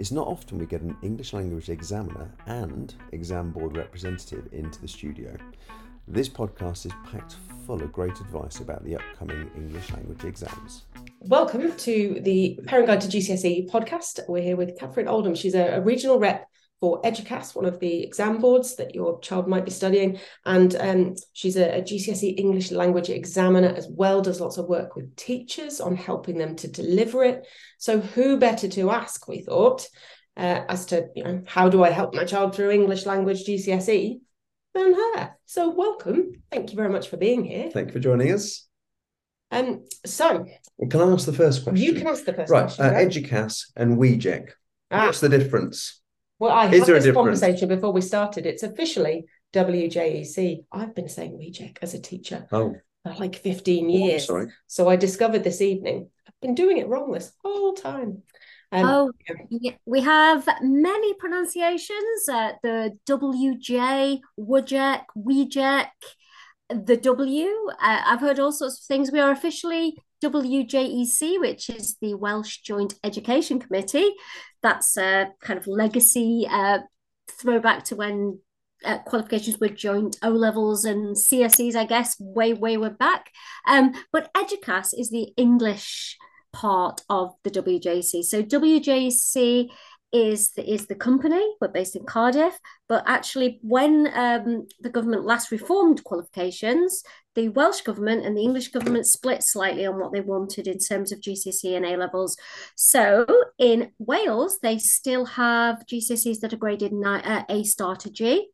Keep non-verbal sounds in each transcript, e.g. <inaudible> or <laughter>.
It's not often we get an English language examiner and exam board representative into the studio. This podcast is packed full of great advice about the upcoming English language exams. Welcome to the Parent Guide to GCSE podcast. We're here with Catherine Oldham. She's a, a regional rep for Eduqas, one of the exam boards that your child might be studying. And um, she's a, a, GCSE English language examiner as well, does lots of work with teachers on helping them to deliver it. So, who better to ask, we thought, uh, as to, you know, how do I help my child through English language GCSE than her? So, welcome. Thank you very much for being here. Thank you for joining us. Um, so, can I ask the first question? You can ask the first right, question. Uh, Educas and WeGEC. Ah. What's the difference? Well, I Is had this conversation before we started. It's officially WJEC. I've been saying WeGEC as a teacher oh. for like 15 years. Oh, sorry. So I discovered this evening. I've been doing it wrong this whole time. Um, oh, yeah. we have many pronunciations. Uh, the WJ, WJEC, WeJEC, the W. Uh, I've heard all sorts of things. We are officially WJEC, which is the Welsh Joint Education Committee. That's a kind of legacy uh, throwback to when uh, qualifications were joint O levels and CSEs, I guess, way, way, way back. Um, but Eduqas is the English part of the WJEC. So WJEC is the, is the company. We're based in Cardiff, but actually, when um, the government last reformed qualifications, the Welsh government and the English government split slightly on what they wanted in terms of GCSE and A levels. So in Wales, they still have GCSEs that are graded uh, A star to G.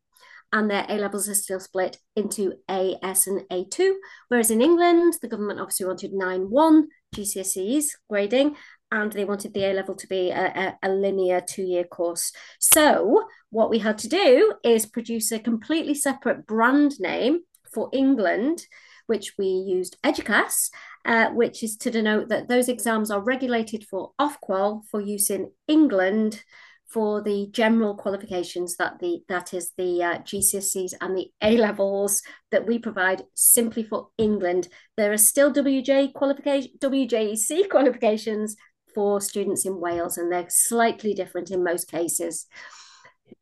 And their A levels are still split into A, S, and A2. Whereas in England, the government obviously wanted 9 1 GCSEs grading, and they wanted the A level to be a, a, a linear two year course. So, what we had to do is produce a completely separate brand name for England, which we used Eduqas, uh, which is to denote that those exams are regulated for Ofqual for use in England for the general qualifications that the that is the uh, GCSEs and the A levels that we provide simply for England. There are still WJ qualification WJEC qualifications for students in Wales, and they're slightly different in most cases.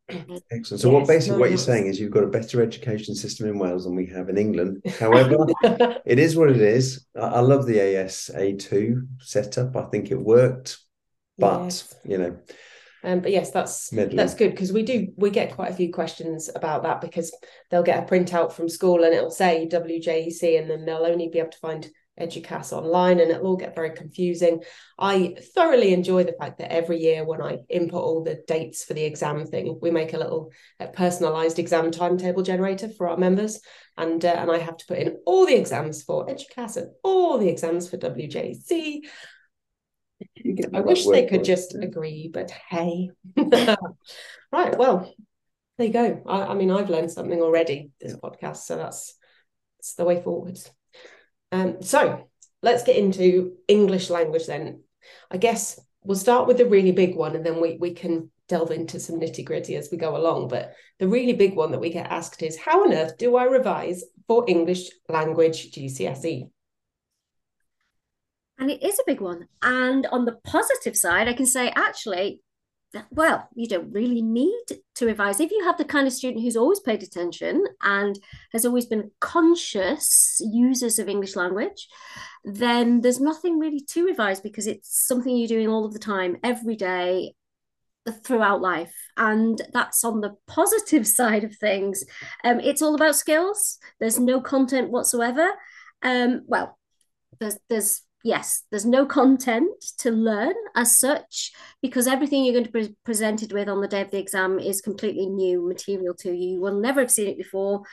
Excellent. So, yes, what basically what you're saying is you've got a better education system in Wales than we have in England. However, <laughs> it is what it is. I, love the AS A2 setup. I think it worked, but yes. you know. Um, but yes, that's that's good because we do we get quite a few questions about that because they'll get a printout from school and it'll say WJEC and then they'll only be able to find Eduqas online and it'll all get very confusing. I thoroughly enjoy the fact that every year when I input all the dates for the exam thing, we make a little uh, personalized exam timetable generator for our members. And, uh, and I have to put in all the exams for Eduqas and all the exams for WJC. I wish they could just agree, but hey. <laughs> right, well, there you go. I, I mean, I've learned something already this podcast, so that's, that's the way forwards. Um, so let's get into English language then. I guess we'll start with the really big one and then we, we can delve into some nitty gritty as we go along. But the really big one that we get asked is how on earth do I revise for English language GCSE? And it is a big one. And on the positive side, I can say actually, well, you don't really need to revise. If you have the kind of student who's always paid attention and has always been conscious users of English language, then there's nothing really to revise because it's something you're doing all of the time, every day, throughout life. And that's on the positive <laughs> side of things. Um, it's all about skills. There's no content whatsoever. Um, well, there's there's yes, there's no content to learn as such because everything you're going to be presented with on the day of the exam is completely new material to you. You will never have seen it before.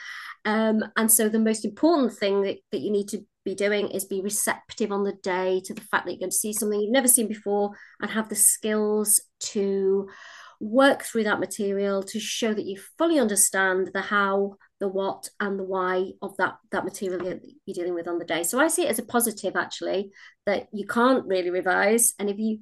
Um, and so the most important thing that, that you need to be doing is be receptive on the day to the fact that you're going to see something you've never seen before and have the skills to work through that material to show that you fully understand the how the what and the why of that that material that you're dealing with on the day. So i see it as a positive actually that you can't really revise. And if you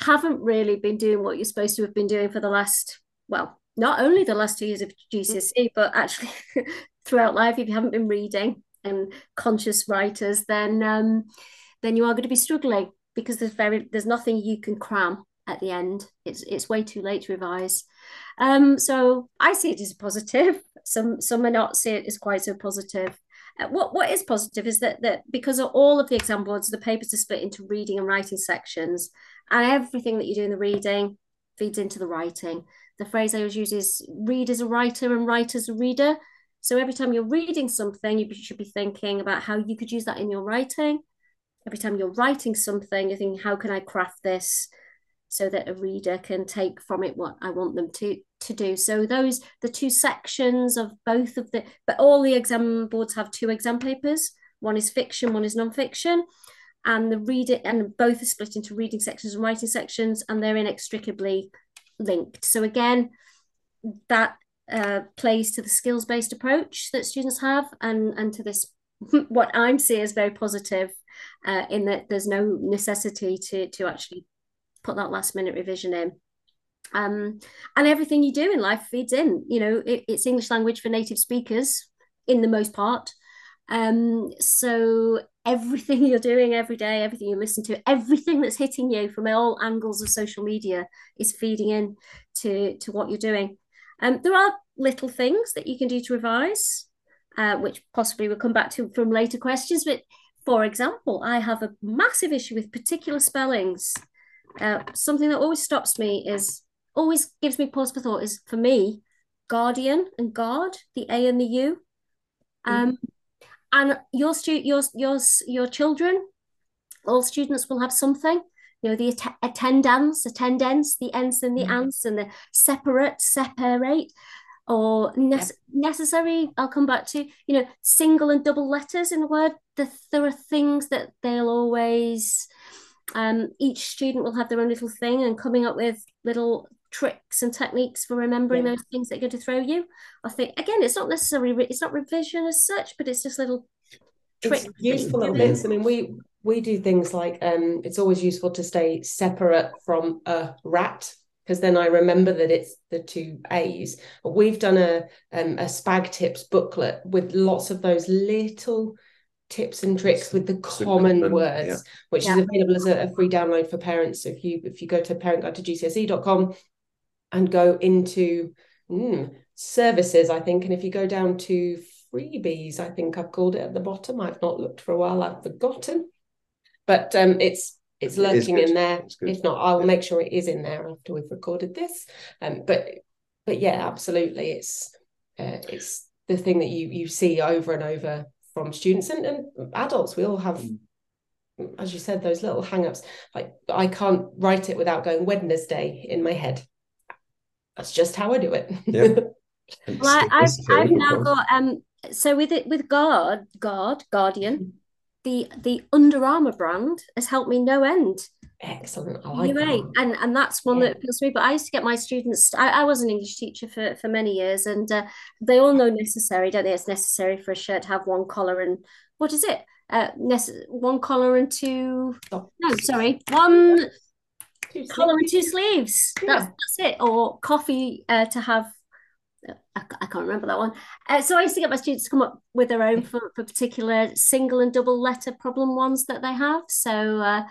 haven't really been doing what you're supposed to have been doing for the last well not only the last two years of gcse but actually <laughs> throughout life if you haven't been reading and conscious writers then um then you are going to be struggling because there's very there's nothing you can cram at the end. It's it's way too late to revise. Um, so I see it as a positive. <laughs> Some some may not see it as quite so positive. Uh, what what is positive is that that because of all of the exam boards, the papers are split into reading and writing sections, and everything that you do in the reading feeds into the writing. The phrase I always use is read as a writer and write as a reader. So every time you're reading something, you should be thinking about how you could use that in your writing. Every time you're writing something, you're thinking, how can I craft this so that a reader can take from it what I want them to to do. So those the two sections of both of the but all the exam boards have two exam papers. One is fiction, one is non-fiction. And the reader and both are split into reading sections and writing sections, and they're inextricably linked. So again, that uh, plays to the skills-based approach that students have and, and to this <laughs> what I'm seeing as very positive uh, in that there's no necessity to to actually put that last minute revision in. Um, and everything you do in life feeds in. You know, it, it's English language for native speakers in the most part. Um, so everything <laughs> you're doing every day, everything you listen to, everything that's hitting you from all angles of social media is feeding in to, to what you're doing. Um, there are little things that you can do to revise, uh, which possibly we'll come back to from later questions. But for example, I have a massive issue with particular spellings. Uh, something that always stops me is always gives me pause for thought is for me, guardian and guard, the A and the U. Mm-hmm. Um, mm. And your stu- your your your children, all students will have something. You know, the att- attendance, attendance, the ends and the mm. ants, and the separate, separate or ne- necessary i'll come back to you know single and double letters in a word the, there are things that they'll always um, each student will have their own little thing and coming up with little tricks and techniques for remembering yeah. those things that are going to throw you i think again it's not necessarily re- it's not revision as such but it's just little tricks useful little bits i mean we we do things like um, it's always useful to stay separate from a rat because then I remember that it's the two A's. We've done a um, a spag tips booklet with lots of those little tips and tricks with the common words, yeah. which yeah. is available as a, a, free download for parents. So if you if you go to parentguide2gcse.com and go into mm, services, I think, and if you go down to freebies, I think I've called it at the bottom. I've not looked for a while. I've forgotten, but um, it's it's lurking in there. If not, I'll yeah. make sure it is in there after we've recorded this. Um, but but yeah, absolutely, it's uh, it's the thing that you you see over and over from students and, and adults. We all have, mm. as you said, those little hang-ups. Like I can't write it without going Wednesday in my head. That's just how I do it. Yeah. <laughs> well, I, I've, I've now got um so with it with guard guard guardian the the Under Armour brand has helped me no end. Excellent. I like that. And and that's one yeah. that appeals to me. But I used to get my students. I, I was an English teacher for, for many years, and uh, they all know necessary, don't they? It's necessary for a shirt to have one collar and what is it? Uh, nece- one collar and two. Oh. No, sorry, one collar and two sleeves. Yeah. That's that's it. Or coffee uh, to have I, I can't remember that one. Uh, so I used to get my students to come up with their own for, for particular single and double letter problem ones that they have. So uh,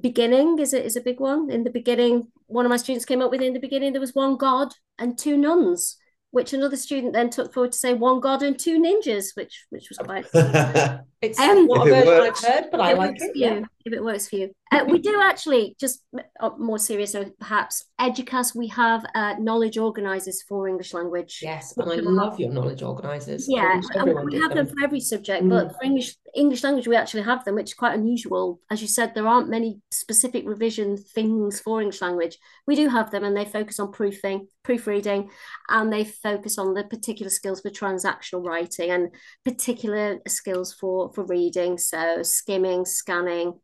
beginning is a, is a big one. In the beginning, one of my students came up with in the beginning, there was one God and two nuns which another student then took forward to say one god and two ninjas, which which was quite. <laughs> it's um, not a version I've heard, but I like it. Yeah. If it works for you, uh, we do actually just uh, more serious note, perhaps. Eduqas, we have uh, knowledge organisers for English language. Yes, and I love your knowledge organisers. Yeah, we have them. them. for every subject, mm. but for English English language, we actually have them, which is quite unusual. As you said, there aren't many specific revision things for English language. We do have them, and they focus on proofing, proofreading, and they focus on the particular skills for transactional writing and particular skills for for reading. So skimming, scanning,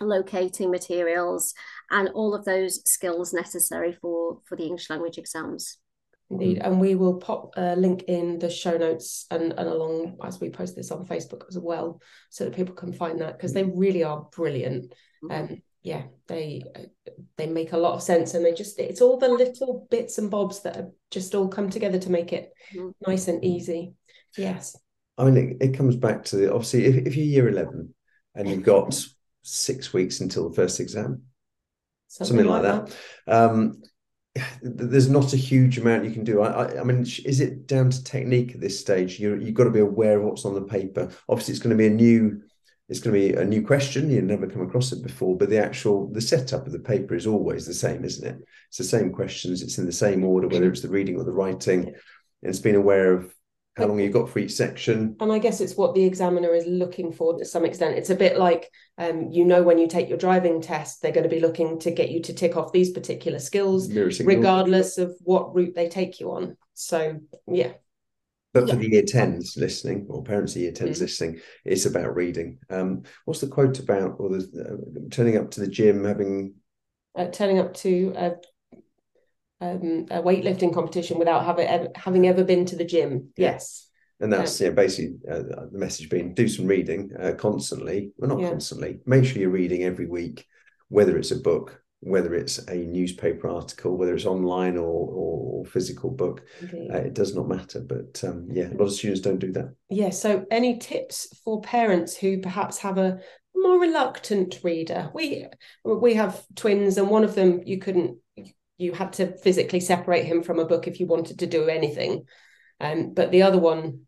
locating materials, and all of those skills necessary for for the English language exams. Indeed. And we will pop a link in the show notes and, and along as we post this on Facebook as well, so that people can find that because they really are brilliant. And um, yeah, they they make a lot of sense and they just it's all the little bits and bobs that have just all come together to make it mm-hmm. nice and easy. Yes. I mean, it, it comes back to the, obviously if, if you're year 11 and you've got six weeks until the first exam, something, something like, like, that, that. Um, there's not a huge amount you can do. I, I, I, mean, is it down to technique at this stage? You you've got to be aware of what's on the paper. Obviously, it's going to be a new it's going to be a new question. You've never come across it before, but the actual the setup of the paper is always the same, isn't it? It's the same questions. It's in the same order, whether it's the reading or the writing. And it's being aware of how long you've got for each section. And I guess it's what the examiner is looking for to some extent. It's a bit like, um, you know, when you take your driving test, they're going to be looking to get you to tick off these particular skills, regardless of what route they take you on. So, yeah. But yeah. for the year 10s listening, or parents of year 10s mm-hmm. listening, it's about reading. Um, what's the quote about, or the, uh, turning up to the gym, having. Uh, turning up to a um, a weightlifting competition without having ever, having ever been to the gym. Yes. And that's yeah, basically uh, the message being do some reading uh, constantly. Well, not yeah. constantly. Make sure you're reading every week, whether it's a book, whether it's a newspaper article, whether it's online or, or physical book. Uh, it does not matter. But um, yeah, a lot of students don't do that. Yeah. So, any tips for parents who perhaps have a more reluctant reader? We we have twins, and one of them you couldn't you had to physically separate him from a book if you wanted to do anything. Um, but the other one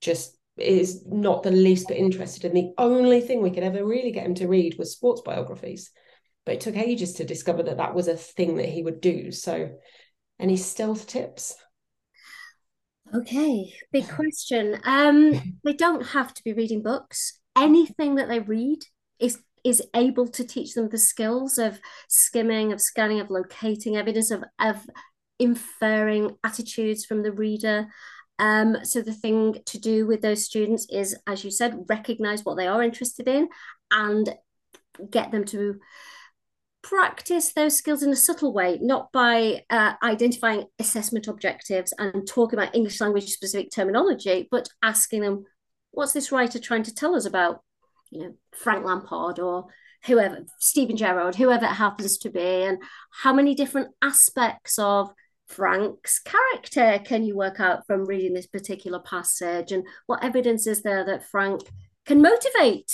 just is not the least bit interested. And the only thing we could ever really get him to read was sports biographies. But it took ages to discover that that was a thing that he would do. So, any stealth tips? Okay, big question. Um, <laughs> they don't have to be reading books. Anything that they read is is able to teach them the skills of skimming, of scanning, of locating evidence, of, of inferring attitudes from the reader. Um, so the thing to do with those students is, as you said, recognize what they are interested in and get them to practice those skills in a subtle way, not by uh, identifying assessment objectives and talking about English language specific terminology, but asking them, what's this writer trying to tell us about you know Frank Lampard or whoever Steven Gerrard, whoever it happens to be, and how many different aspects of Frank's character can you work out from reading this particular passage, and what evidence is there that Frank can motivate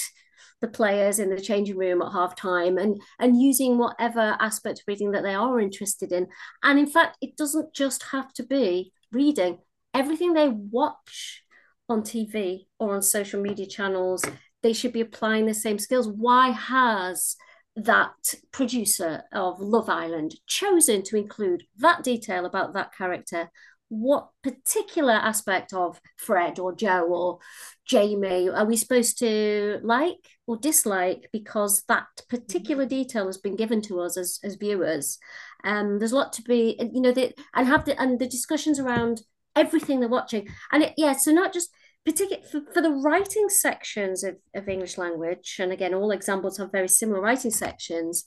the players in the changing room at half time and and using whatever aspect of reading that they are interested in? And in fact it doesn't just have to be reading. Everything they watch on TV or on social media channels they should be applying the same skills. Why has that producer of Love Island chosen to include that detail about that character? What particular aspect of Fred or Joe or Jamie are we supposed to like or dislike because that particular detail has been given to us as, as viewers? Um, there's a lot to be, you know, the, and have the and the discussions around everything they're watching, and it, yeah, so not just particularly for, for the writing sections of, of English language, and again, all examples have very similar writing sections.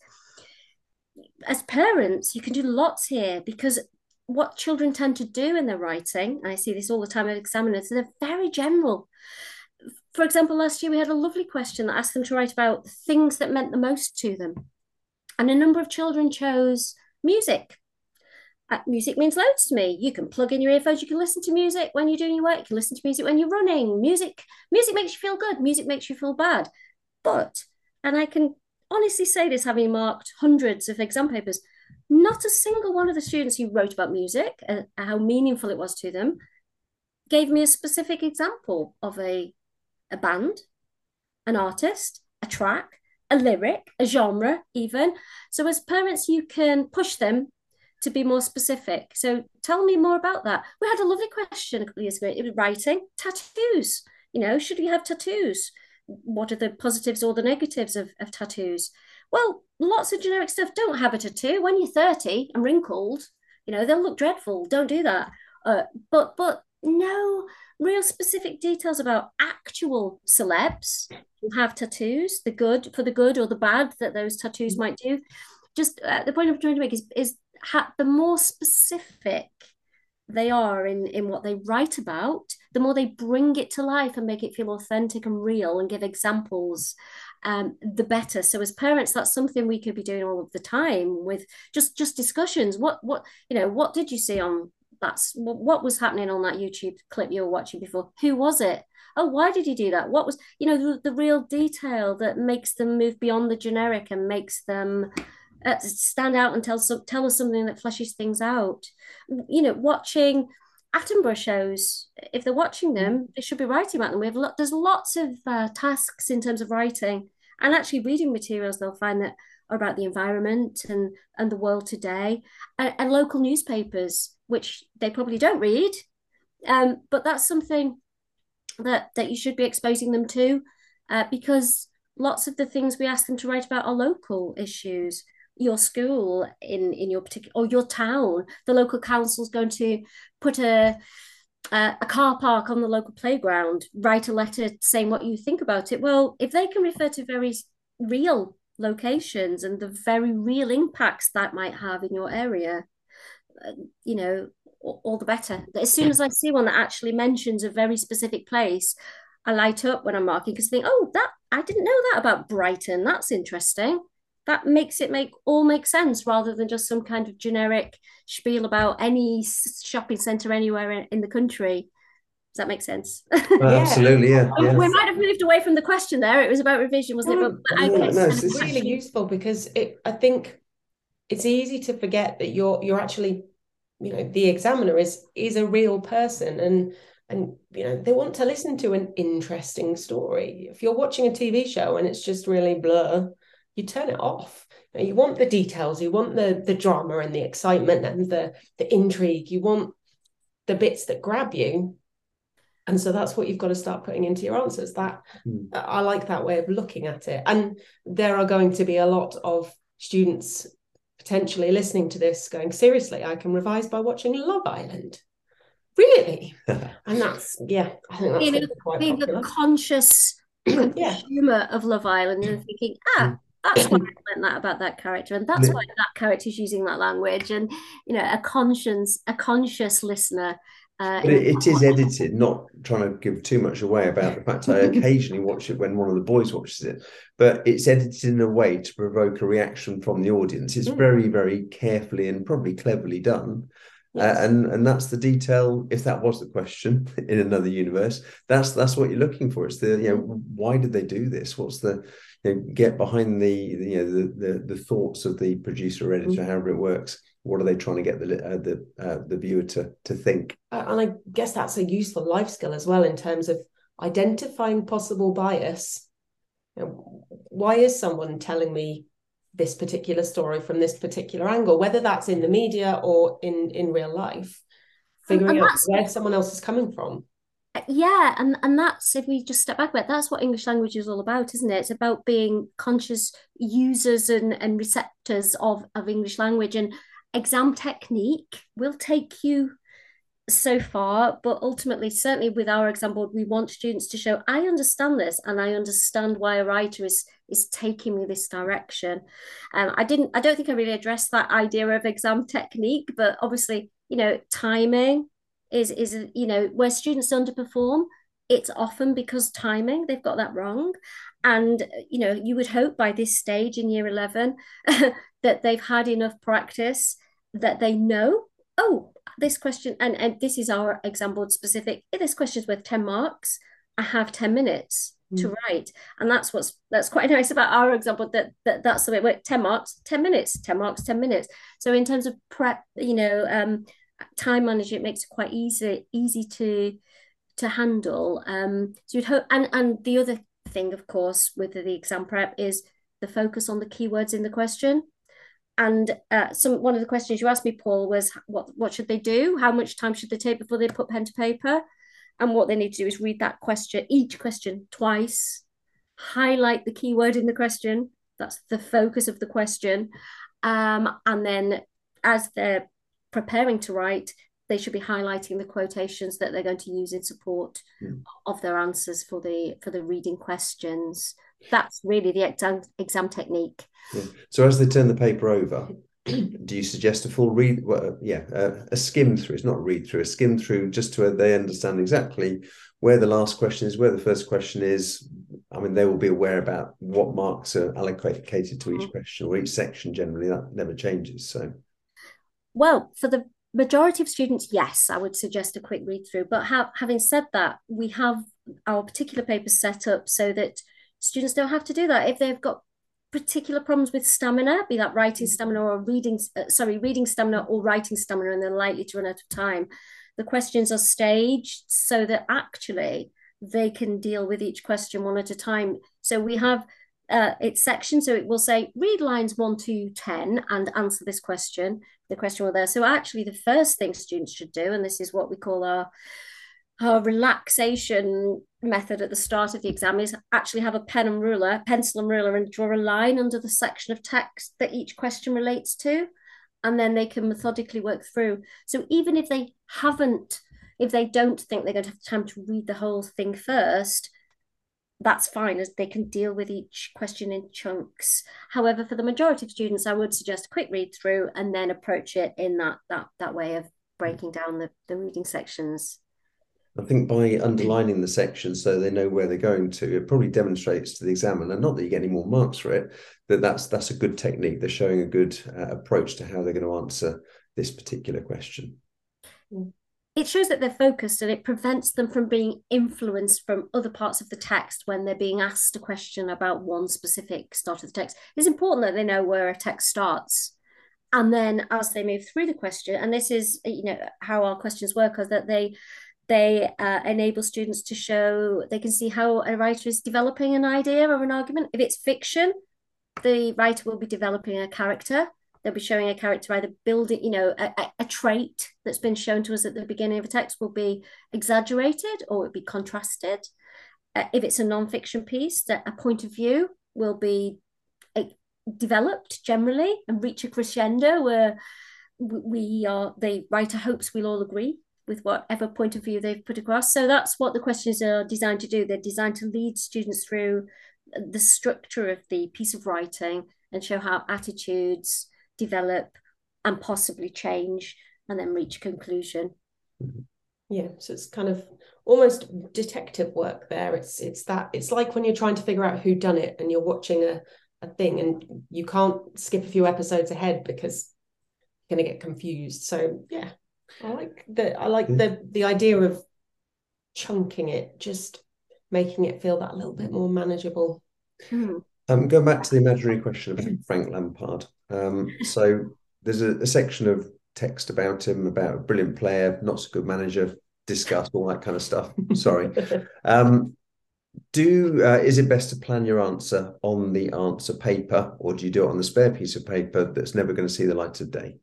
As parents, you can do lots here because what children tend to do in their writing, I see this all the time at examiners, they're very general. For example, last year we had a lovely question that asked them to write about things that meant the most to them. And a number of children chose music Uh, music means loads to me. You can plug in your earphones, you can listen to music when you're doing your work, you can listen to music when you're running. Music, music makes you feel good, music makes you feel bad. But, and I can honestly say this having marked hundreds of exam papers, not a single one of the students who wrote about music and how meaningful it was to them gave me a specific example of a, a band, an artist, a track, a lyric, a genre, even. So, as parents, you can push them to be more specific. So tell me more about that. We had a lovely question a couple of years ago. It was writing tattoos. You know, should we have tattoos? What are the positives or the negatives of, of tattoos? Well, lots of generic stuff. Don't have a tattoo when you're 30 and wrinkled. You know, they'll look dreadful. Don't do that. Uh, but but no real specific details about actual celebs who have tattoos, the good for the good or the bad that those tattoos might do. Just uh, the point I'm trying to make is is ha- the more specific they are in in what they write about the more they bring it to life and make it feel authentic and real and give examples um, the better. So as parents that's something we could be doing all of the time with just just discussions. What what you know what did you see on that's what was happening on that youtube clip you were watching before? Who was it? Oh why did he do that? What was you know the, the real detail that makes them move beyond the generic and makes them uh, stand out and tell some, tell us something that fleshes things out. You know, watching Attenborough shows, if they're watching them, they should be writing about them. We have lo- there's lots of uh, tasks in terms of writing and actually reading materials. They'll find that are about the environment and and the world today, and, and local newspapers, which they probably don't read, um, but that's something that that you should be exposing them to, uh, because lots of the things we ask them to write about are local issues your school in in your particular or your town. The local council's going to put a a, a car park on the local playground write a letter saying what you think about it. Well if they can refer to very real locations and the very real impacts that might have in your area uh, you know all, all the better. As soon as i see one that actually mentions a very specific place i light up when i'm marking because I think oh that i didn't know that about brighton. That's interesting that makes it make all make sense rather than just some kind of generic spiel about any shopping center anywhere in the country. Does that make sense? <laughs> Absolutely yeah, yeah, we might have moved away from the question there. It was about revision wasn't it? But, no, no, it's, it's really useful because it i think it's easy to forget that you're you're actually you know the examiner is is a real person and and you know they want to listen to an interesting story. If you're watching a tv show and it's just really blur you turn it off. You want the details, you want the the drama and the excitement and the the intrigue. You want the bits that grab you. And so that's what you've got to start putting into your answers. That mm. I like that way of looking at it. And there are going to be a lot of students potentially listening to this going, seriously, I can revise by watching Love Island. Really? <laughs> and that's yeah, I think that's being, quite being a conscious <clears throat> consumer of Love Island and thinking, ah, hmm that's why <clears throat> I learned that about that character, and that's why that character is using that language, and you know, a conscience, a conscious listener. Uh, but it, it is edited, not trying to give too much away about the fact I <laughs> occasionally watch it when one of the boys watches it, but it's edited in a way to provoke a reaction from the audience. It's mm. very, very carefully and probably cleverly done. Uh, yes. Uh, and and that's the detail. If that was the question <laughs> in another universe, that's that's what you're looking for. It's the you know why did they do this? What's the you know, get behind the, the, you know the, the, the thoughts of the producer or editor, mm-hmm. however it works. What are they trying to get the uh, the uh, the viewer to to think? And I guess that's a useful life skill as well in terms of identifying possible bias. You know, why is someone telling me this particular story from this particular angle, whether that's in the media or in in real life? Figuring out where someone else is coming from yeah and and that's if we just step back a bit that's what english language is all about isn't it? It's about being conscious users and and receptors of of english language and exam technique will take you so far but ultimately certainly with our exam board we want students to show i understand this and i understand why a writer is is taking me this direction. Um, i didn't i don't think i really addressed that idea of exam technique but obviously you know timing is is you know where students underperform it's often because timing they've got that wrong. And you know you would hope by this stage in year 11 <laughs> that they've had enough practice that they know oh this question and, and this is our exam board specific if this question is worth 10 marks. I have 10 minutes mm. to write. And that's what's that's quite <laughs> nice about our example that, that that's the way it works. 10 marks 10 minutes 10 marks 10 minutes. So in terms of prep you know um time management makes it quite easy easy to to handle. Um, so you'd hope, and and the other thing, of course, with the exam prep is the focus on the keywords in the question. And uh, some one of the questions you asked me, Paul, was what what should they do? How much time should they take before they put pen to paper? And what they need to do is read that question, each question twice, highlight the keyword in the question. That's the focus of the question. Um, and then as they're preparing to write, they should be highlighting the quotations that they're going to use in support mm. of their answers for the for the reading questions. That's really the exam exam technique. Yeah. So as they turn the paper over, <clears throat> do you suggest a full read? Well, yeah, uh, a skim through. It's not a read through, a skim through, just to they understand exactly where the last question is, where the first question is. I mean, they will be aware about what marks are allocated to each mm-hmm. question or each section. Generally, that never changes. So well, for the majority of students, yes, I would suggest a quick read through. But ha- having said that, we have our particular papers set up so that students don't have to do that. If they've got particular problems with stamina, be that writing stamina or reading, uh, sorry, reading stamina or writing stamina, and they're likely to run out of time, the questions are staged so that actually they can deal with each question one at a time. So we have uh, its section. So it will say read lines one to 10 and answer this question. The question will there. So actually the first thing students should do, and this is what we call our our relaxation method at the start of the exam is actually have a pen and ruler, pencil and ruler, and draw a line under the section of text that each question relates to. And then they can methodically work through. So even if they haven't, if they don't think they're going to have time to read the whole thing first, that's fine as they can deal with each question in chunks. However, for the majority of students, I would suggest a quick read through and then approach it in that that that way of breaking down the, the reading sections. I think by underlining the section so they know where they're going to, it probably demonstrates to the examiner, not that you get any more marks for it, that that's that's a good technique. They're showing a good uh, approach to how they're going to answer this particular question. It shows that they're focused and it prevents them from being influenced from other parts of the text when they're being asked a question about one specific start of the text. It's important that they know where a text starts. And then as they move through the question, and this is you know how our questions work, is that they they uh, enable students to show they can see how a writer is developing an idea or an argument if it's fiction the writer will be developing a character they'll be showing a character either building you know a, a trait that's been shown to us at the beginning of a text will be exaggerated or it be contrasted uh, if it's a non-fiction piece that a point of view will be developed generally and reach a crescendo where we are the writer hopes we'll all agree with whatever point of view they've put across. So that's what the questions are designed to do. They're designed to lead students through the structure of the piece of writing and show how attitudes develop and possibly change and then reach a conclusion. Yeah, so it's kind of almost detective work there. It's it's that it's like when you're trying to figure out who done it and you're watching a, a thing and you can't skip a few episodes ahead because you're gonna get confused. So yeah, I like the I like the the idea of chunking it, just making it feel that little bit more manageable. Hmm. Um, going back to the imaginary question about Frank Lampard. Um, so there's a, a, section of text about him, about a brilliant player, not so good manager, discuss all that kind of stuff. Sorry. <laughs> Um, do uh, is it best to plan your answer on the answer paper, or do you do it on the spare piece of paper that's never going to see the light of day?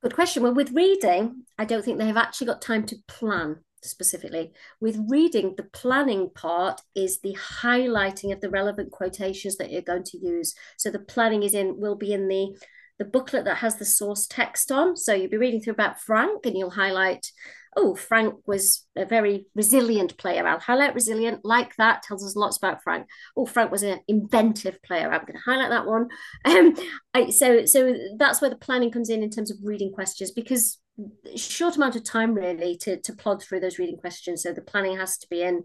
Good question. Well, with reading, I don't think they have actually got time to plan specifically. With reading, the planning part is the highlighting of the relevant quotations that you're going to use. So the planning is in will be in the the booklet that has the source text on. So you'll be reading through about Frank and you'll highlight oh, Frank was a very resilient player. I'll highlight resilient, like that, tells us lots about Frank. Oh, Frank was an inventive player. I'm going to highlight that one. <laughs> Um, I, so, so that's where the planning comes in in terms of reading questions because short amount of time really to, to plod through those reading questions. So the planning has to be in,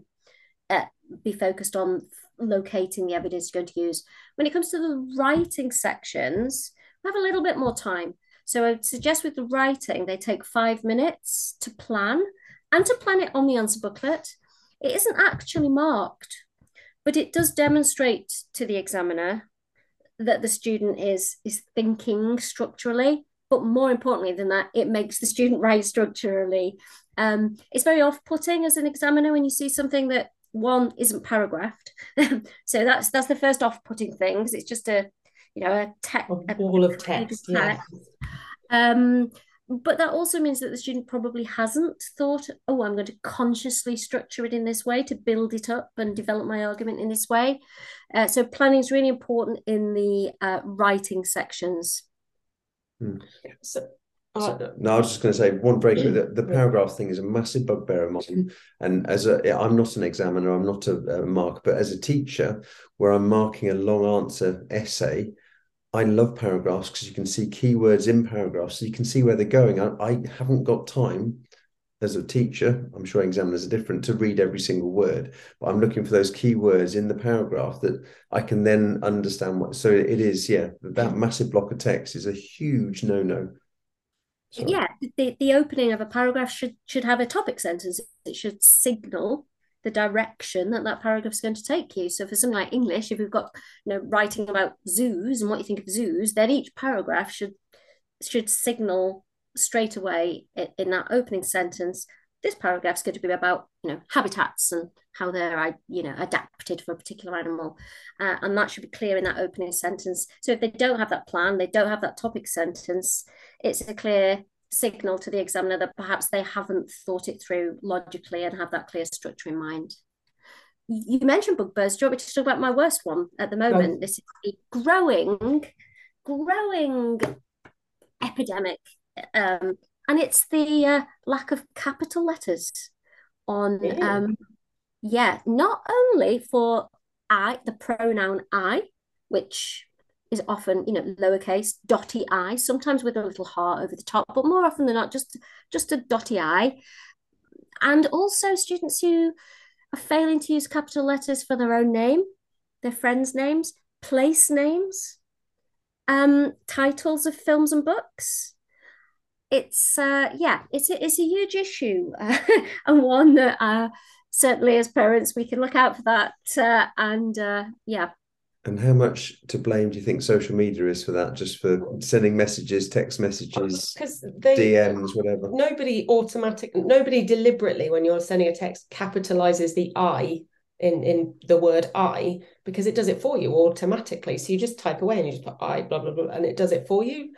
uh, be focused on locating the evidence you're going to use. When it comes to the writing sections, we have a little bit more time. So I would suggest with the writing, they take five minutes to plan and to plan it on the answer booklet. It isn't actually marked, but it does demonstrate to the examiner that the student is, is thinking structurally. But more importantly than that, it makes the student write structurally. Um, it's very off putting as an examiner when you see something that one isn't paragraphed. <laughs> so that's that's the first off putting thing because it's just a you know a text a wall of text, text. Yeah. Um, but that also means that the student probably hasn't thought, oh, I'm going to consciously structure it in this way to build it up and develop my argument in this way. Uh, so planning is really important in the uh, writing sections. Hmm. So, uh, no, I was just going to say one break. The, the paragraph thing is a massive bugbear of mine. <laughs> And as a, I'm not an examiner, I'm not a, a mark, but as a teacher, where I'm marking a long answer essay, I love paragraphs because you can see keywords in paragraphs, so you can see where they're going. I, I haven't got time as a teacher, I'm sure examiners are different to read every single word, but I'm looking for those key words in the paragraph that I can then understand what. So it is, yeah, that massive block of text is a huge no no. Yeah, the, the opening of a paragraph should should have a topic sentence. It should signal the direction that that paragraph is going to take you. So for something like English, if we've got you know writing about zoos and what you think of zoos, then each paragraph should should signal straight away in, in that opening sentence this paragraph is going to be about you know habitats and how they're you know adapted for a particular animal. Uh, and that should be clear in that opening sentence. So if they don't have that plan they don't have that topic sentence it's a clear signal to the examiner that perhaps they haven't thought it through logically and have that clear structure in mind. You mentioned bugbears. Do you want me to talk about my worst one at the moment? Oh. this is a growing growing epidemic um, and it's the uh, lack of capital letters on um yeah not only for i the pronoun i which is often you know lowercase dotty i sometimes with a little heart over the top but more often than not just just a dotty i. And also students who are failing to use capital letters for their own name their friends names place names um titles of films and books it's uh, yeah, it's a, it's a huge issue uh, <laughs> and one that uh, certainly as parents we can look out for that uh, and uh, yeah. And how much to blame do you think social media is for that? Just for sending messages, text messages, because DMs, whatever. Nobody automatic, nobody deliberately when you're sending a text capitalizes the I in in the word I because it does it for you automatically. So you just type away and you just put I blah blah blah and it does it for you.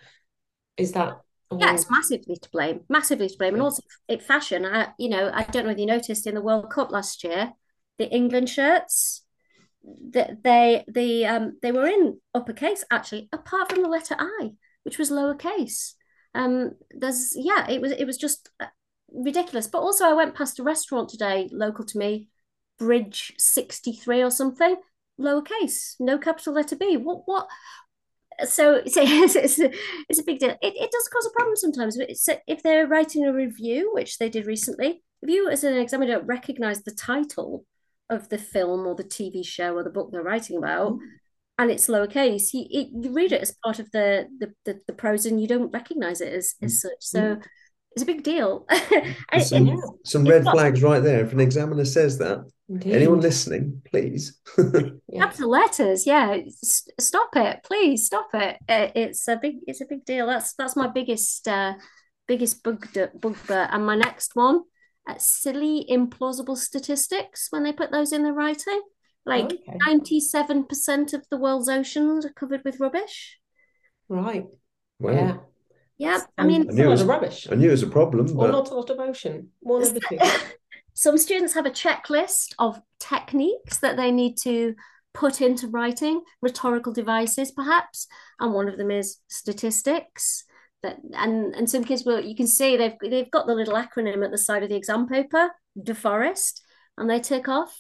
Is that yeah, it's massively to blame, massively to blame, and also it fashion. I, you know, I don't know if you noticed in the World Cup last year, the England shirts, that they the um they were in uppercase actually, apart from the letter I, which was lowercase. Um, there's yeah, it was it was just uh, ridiculous. But also, I went past a restaurant today, local to me, Bridge sixty three or something, lowercase, no capital letter B. What what <laughs> so, it's, it's, a, it's a big deal. It, it does cause a problem sometimes. It's, if they're writing a review, which they did recently, if you as an examiner don't recognize the title of the film or the TV show or the book they're writing about, mm-hmm. and it's lowercase, you, it, you read it as part of the, the, the, the prose and you don't recognize it as, as mm-hmm. such. So mm-hmm. It's a big deal. <laughs> some, some red flags right there. If an examiner says that, Indeed. Anyone listening, please. <laughs> yeah. Capital letters, yeah. S- stop it, please stop it. It's a big, it's a big deal. That's that's my biggest, uh, biggest bug bugbear. And my next one, uh, silly, implausible statistics. When they put those in the writing, like ninety-seven percent of the world's oceans are covered with rubbish. Right. Wow. Yeah. Yeah, I mean, I knew, it was, rubbish. I knew it was a problem, or but... not a lot of ocean. One of the two. <laughs> Some students have a checklist of techniques that they need to put into writing, rhetorical devices perhaps, and one of them is statistics. That and and some kids will you can see they've they've got the little acronym at the side of the exam paper, DAFOREST, and they tick off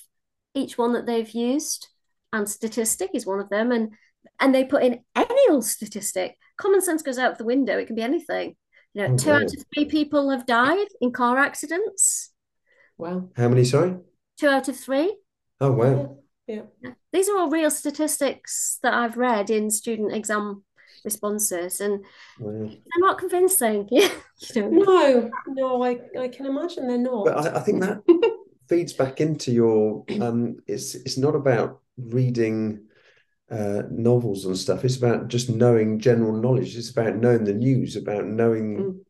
each one that they've used, and statistic is one of them, and and they put in any old statistic. Common sense goes out the window. It can be anything. You know, two out of three people have died in car accidents. Wow. How many, sorry? Two out of three. Oh, wow. Yeah. yeah. These are all real statistics that I've read in student exam responses and wow. they're not convincing. Yeah. <laughs> you know? No, no, I, I can imagine they're not. But I, I think that <laughs> feeds back into your um it's it's not about reading uh, novels and stuff. It's about just knowing general knowledge. It's about knowing the news, about knowing mm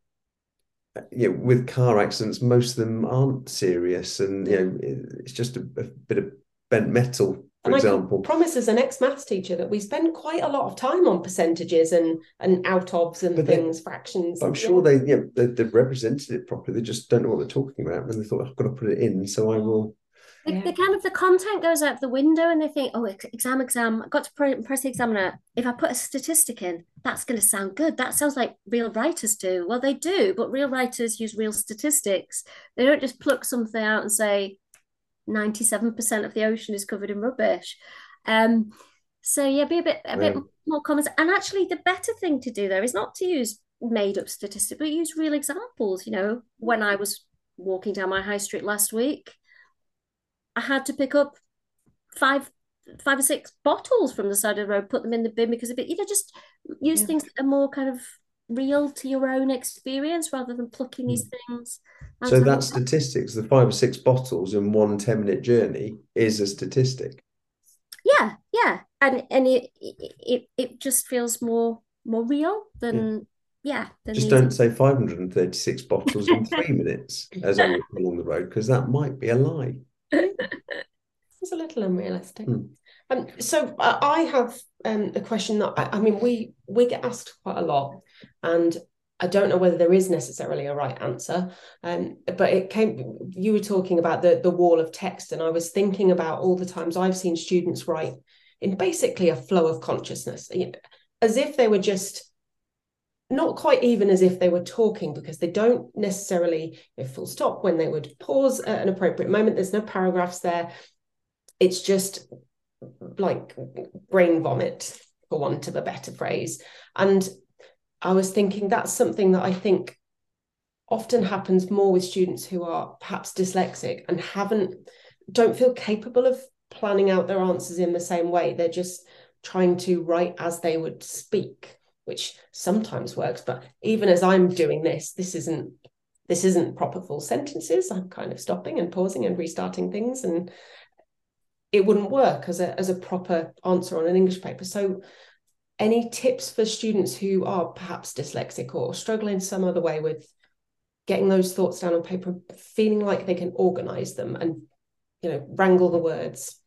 you know, with car accidents, most of them aren't serious, and you know, it's just a, a bit of bent metal, for and example. I promise as an ex-maths teacher that we spend quite a lot of time on percentages and and out ofs and but things, they, fractions. I'm sure they, you know, they, they've represented it properly. They just don't know what they're talking about, and they thought I've got to put it in, so I oh. will the, yeah. the, kind of the content goes out the window and they think oh exam exam I got to press the examiner. If i put a statistic in that's going to sound good. That sounds like real writers do. Well they do but real writers use real statistics. They don't just pluck something out and say 97% of the ocean is covered in rubbish. Um so yeah be a bit a bit more common. And actually the better thing to do there is not to use made up statistics but use real examples. You know when i was walking down my high street last week I had to pick up five five or six bottles from the side of the road, put them in the bin because of it. You know, just use yeah. things that are more kind of real to your own experience rather than plucking these mm. things so that statistics, the five or six bottles in one 10 minute journey is a statistic. Yeah, yeah. And and it it it just feels more more real than yeah. yeah just don't say 536 bottles in three minutes as I walk along the road, because that might be a lie. It's a little unrealistic. Hmm. Um, so uh, I have um, a question that I, I mean we we get asked quite a lot, and I don't know whether there is necessarily a right answer, um, but it came. You were talking about the the wall of text, and I was thinking about all the times I've seen students write in basically a flow of consciousness, as if they were just not quite even as if they were talking because they don't necessarily know, full stop when they would pause at an appropriate moment. There's no paragraphs there. It's just like brain vomit, for want of a better phrase. And I was thinking that's something that I think often happens more with students who are perhaps dyslexic and haven't don't feel capable of planning out their answers in the same way. They're just trying to write as they would speak, which sometimes works. But even as I'm doing this, this isn't this isn't proper full sentences. I'm kind of stopping and pausing and restarting things, and it wouldn't work as a as a proper answer on an English paper. So any tips for students who are perhaps dyslexic or struggling some other way with getting those thoughts down on paper feeling like they can organize them and you know wrangle the words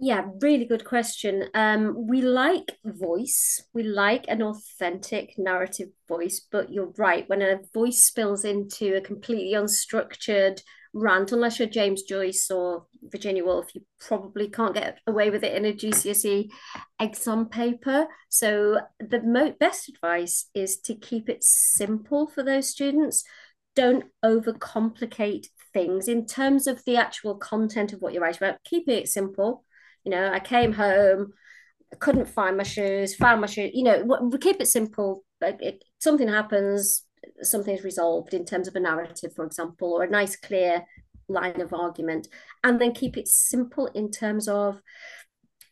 yeah really good question. Um we like voice. We like an authentic narrative voice but you're right. When a voice spills into a completely unstructured rant unless you're James Joyce or Virginia Woolf you probably can't get away with it in a GCSE exam paper. So the mo- best advice is to keep it simple for those students. Don't overcomplicate things. In terms of the actual content of what you're writing about keep it simple you know I came home couldn't find my shoes found my shoes you know we keep it simple like it, something happens something's resolved in terms of a narrative, for example, or a nice, clear line of argument, and then keep it simple in terms of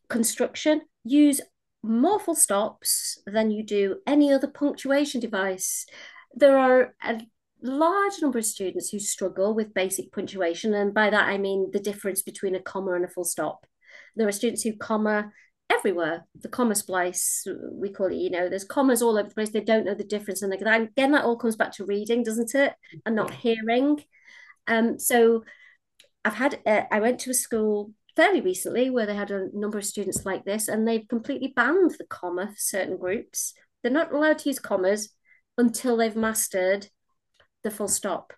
construction. Use more full stops than you do any other punctuation device. There are a large number of students who struggle with basic punctuation, and by that I mean the difference between a comma and a full stop. There are students who comma everywhere. The comma splice, we call it, you know, there's commas all over the place. They don't know the difference. And again, that all comes back to reading, doesn't it? And not hearing. Um, so I've had, uh, I went to a school fairly recently where they had a number of students like this, and they've completely banned the comma for certain groups. They're not allowed to use commas until they've mastered the full stop.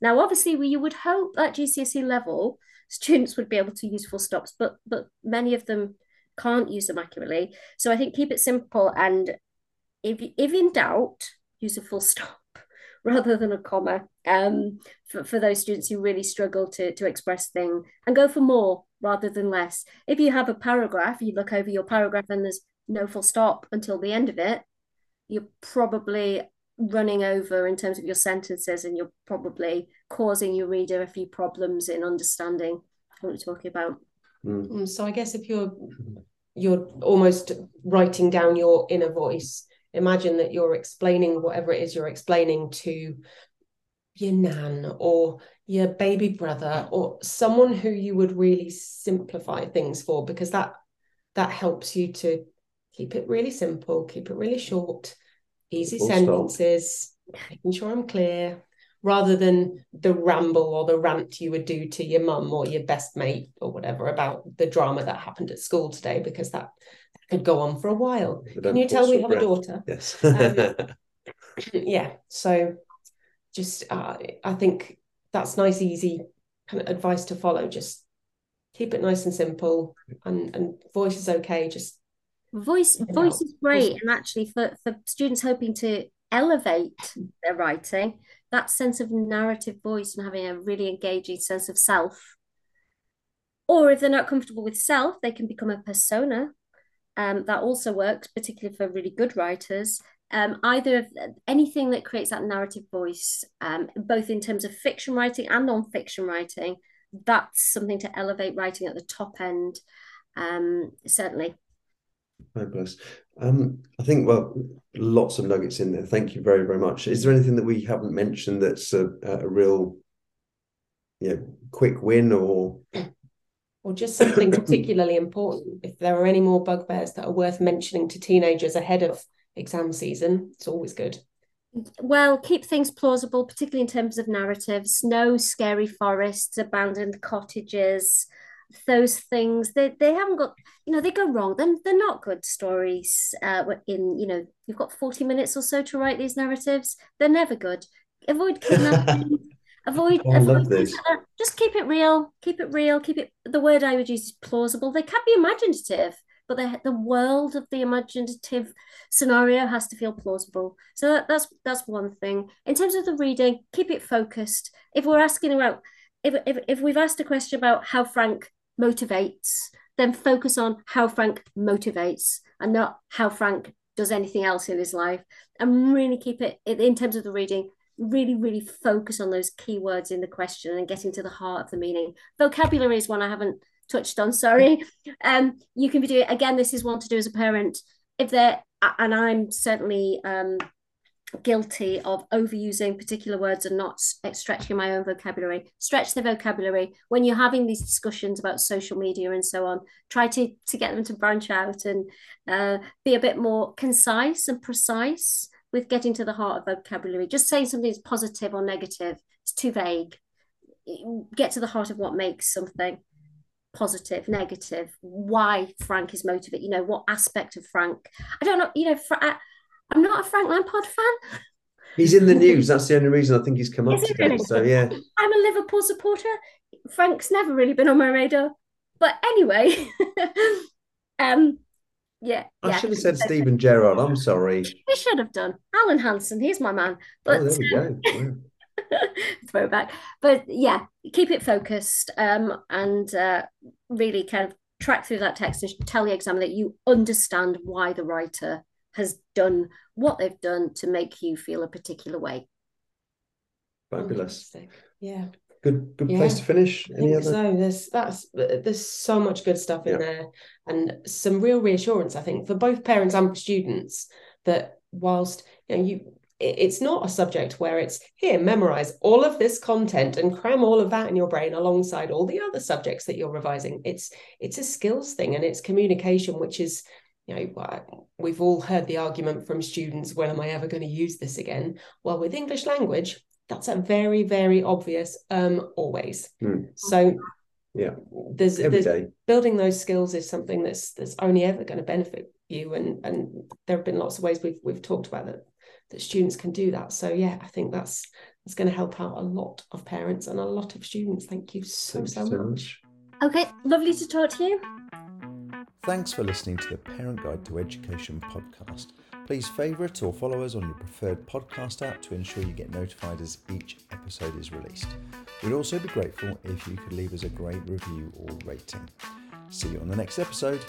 Now, obviously, we you would hope at GCSE level students would be able to use full stops, but but many of them can't use them accurately. So I think keep it simple and if if in doubt, use a full stop <laughs> rather than a comma. Um, for, for those students who really struggle to to express things and go for more rather than less. If you have a paragraph, you look over your paragraph and there's no full stop until the end of it, you're probably running over in terms of your sentences and you're probably causing your reader a few problems in understanding what you're talking about. Mm. So I guess if you're you're almost writing down your inner voice imagine that you're explaining whatever it is you're explaining to your nan or your baby brother or someone who you would really simplify things for because that that helps you to keep it really simple keep it really short easy Full sentences stop. making sure i'm clear rather than the ramble or the rant you would do to your mum or your best mate or whatever about the drama that happened at school today, because that, that could go on for a while. Can you tell we have a daughter? Yes. um, <laughs> <clears throat> yeah. So just, uh, I think that's nice, easy kind of advice to follow. Just keep it nice and simple and, and voice is okay. Just voice, voice is great. And actually for, for students hoping to elevate their writing, that sense of narrative voice and having a really engaging sense of self. Or if they're not comfortable with self, they can become a persona. Um, that also works, particularly for really good writers. Um, either of anything that creates that narrative voice, um, both in terms of fiction writing and non-fiction writing, that's something to elevate writing at the top end. Um, certainly. Fabulous. Um, I think well, lots of nuggets in there. Thank you very very much. Is there anything that we haven't mentioned that's a, a real, you know, quick win or? Or just something particularly important. If there are any more bugbears that are worth mentioning to teenagers ahead of exam season, it's always good. Well, keep things plausible, particularly in terms of narratives. No scary forests, abandoned cottages, those things. They, they haven't got you know they go wrong. Then they're, they're not good stories uh in you know you've got 40 minutes or so to write these narratives. They're never good. Avoid <laughs> kidnapping. Avoid, oh, avoid just keep it real. Keep it real. Keep it the word i would use is plausible. They can be imaginative but the, the world of the imaginative scenario has to feel plausible. So that, that's that's one thing. In terms of the reading keep it focused. If we're asking about if, if, if we've asked a question about how frank motivates, then focus on how Frank motivates and not how Frank does anything else in his life. And really keep it in terms of the reading, really, really focus on those keywords in the question and getting to the heart of the meaning. Vocabulary is one I haven't touched on, sorry. <laughs> Um, you can be doing again, this is one to do as a parent. If they're and I'm certainly um guilty of overusing particular words and not stretching my own vocabulary. Stretch the vocabulary when you're having these discussions about social media and so on. Try to to get them to branch out and uh, be a bit more concise and precise with getting to the heart of vocabulary. Just saying something is positive or negative it's too vague. Get to the heart of what makes something positive, negative, why Frank is motivated, you know, what aspect of Frank. I don't know, you know, Fra- I'm not a Frank Lampard fan. He's in the news. That's the only reason I think he's come up today. Really? So yeah, I'm a Liverpool supporter. Frank's never really been on my radar. But anyway, <laughs> um, yeah. I yeah. should have said Steven Gerrard. I'm sorry. We should have done Alan Hansen. He's my man. But oh, there we go. <laughs> throwback. But yeah, keep it focused um, and uh, really kind of track through that text and tell the examiner that you understand why the writer has done what they've done to make you feel a particular way. Fabulous. Yeah. Good good yeah. place to finish. Any other? So there's that's there's so much good stuff in yeah. there and some real reassurance, I think, for both parents and for students that whilst you know you it's not a subject where it's here memorize all of this content and cram all of that in your brain alongside all the other subjects that you're revising it's it's a skills thing and it's communication which is you know, we've all heard the argument from students, when am I ever going to use this again? Well, with English language, that's a very, very obvious um, always. Mm. So yeah, there's, Every there's day. building those skills is something that's that's only ever going to benefit you. And and there have been lots of ways we've we've talked about that that students can do that. So yeah, I think that's that's going to help out a lot of parents and a lot of students. Thank you so Thank so, so much. much. Okay, lovely to talk to you. Thanks for listening to the Parent Guide to Education podcast. Please favourite or follow us on your preferred podcast app to ensure you get notified as each episode is released. We'd also be grateful if you could leave us a great review or rating. See you on the next episode.